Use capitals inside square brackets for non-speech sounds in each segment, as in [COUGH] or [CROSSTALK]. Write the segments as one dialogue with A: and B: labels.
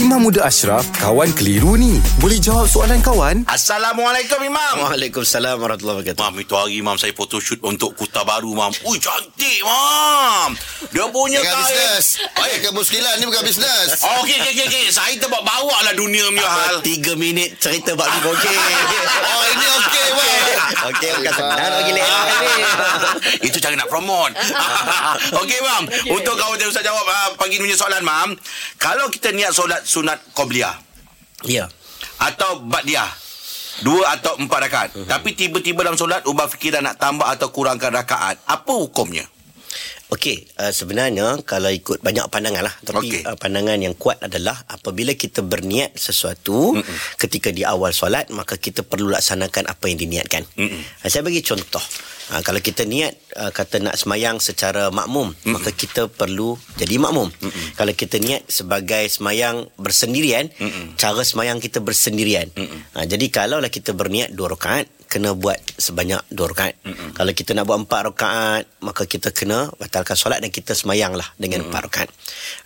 A: Imam Muda Ashraf, kawan keliru ni. Boleh jawab soalan kawan?
B: Assalamualaikum Imam
C: Waalaikumsalam warahmatullahi wabarakatuh.
B: Mam itu hari Mam saya photoshoot untuk kuta baru Mam Ui cantik Mam Dia punya
D: Jangan bisnes Eh ke muskilan ni bukan bisnes
B: Oh okey okey okey okay. Saya terbawa bawa lah dunia punya hal
C: tiga minit cerita Pak Bim okey.
D: Oh Okey,
C: bukan senang bagi lelak ni. [LAUGHS]
B: Itu cara nak promote [LAUGHS] Okey Mam okay. Untuk kawan yang Ustaz jawab uh, Pagi punya soalan Mam Kalau kita niat solat sunat Qobliyah
C: Ya.
B: Atau Ba'diyah Dua atau empat rakaat uh-huh. Tapi tiba-tiba dalam solat Ubah fikiran nak tambah Atau kurangkan rakaat Apa hukumnya?
C: Okey, uh, sebenarnya kalau ikut banyak pandangan lah. Tapi okay. uh, pandangan yang kuat adalah apabila kita berniat sesuatu Mm-mm. ketika di awal solat, maka kita perlu laksanakan apa yang diniatkan. Uh, saya bagi contoh. Uh, kalau kita niat uh, kata nak semayang secara makmum, Mm-mm. maka kita perlu jadi makmum. Mm-mm. Kalau kita niat sebagai semayang bersendirian, Mm-mm. cara semayang kita bersendirian. Uh, jadi kalaulah kita berniat dua rakaat, kena buat sebanyak dua rakaat. Mm-mm. Kalau kita nak buat empat rakaat, maka kita kena batalkan solat dan kita semayang lah dengan empat rakaat.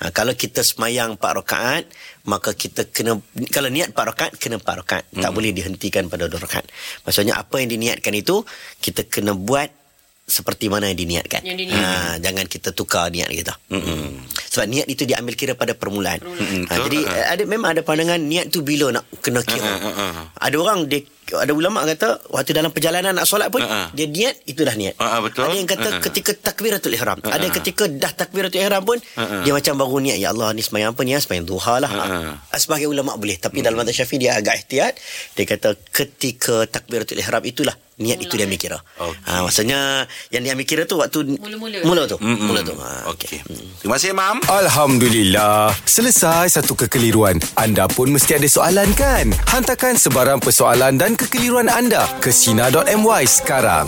C: Ha, kalau kita semayang empat rakaat, maka kita kena kalau niat empat rakaat kena empat rakaat. Tak boleh dihentikan pada dua rakaat. Maksudnya apa yang diniatkan itu kita kena buat seperti mana yang diniatkan.
E: Yang diniatkan.
C: Ha, jangan kita tukar niat kita. Mm-mm. Sebab niat itu diambil kira pada permulaan.
B: Mm-mm,
C: Ha, jadi ada memang ada pandangan niat tu bila nak kena kira.
B: Ha, ha, ha.
C: Ada orang dia ada ulama kata waktu dalam perjalanan nak solat pun
B: ha.
C: dia niat itu dah niat.
B: Ha, ha, betul.
C: Ada yang kata
B: ha.
C: ketika takbiratul ihram.
B: Ha,
C: Ada yang ketika dah takbiratul ihram pun
B: ha.
C: dia macam baru niat ya Allah ni sembahyang apa ni ya sembahyang duha lah. Ha, Sebagai ulama boleh tapi dalam mazhab Syafi'i dia agak ihtiyat. Dia kata ketika takbiratul ihram itulah niat itu dia ambil kira.
B: Okey.
C: Ha, maksudnya yang dia ambil kira tu waktu
E: Mula-mula.
C: Mula tu.
B: Mm-mm.
C: Mula tu. Ha,
B: Okey Terima kasih Mam
A: Alhamdulillah. Selesai satu kekeliruan. Anda pun mesti ada soalan kan? Hantarkan sebarang persoalan dan kekeliruan anda ke Sina.my sekarang.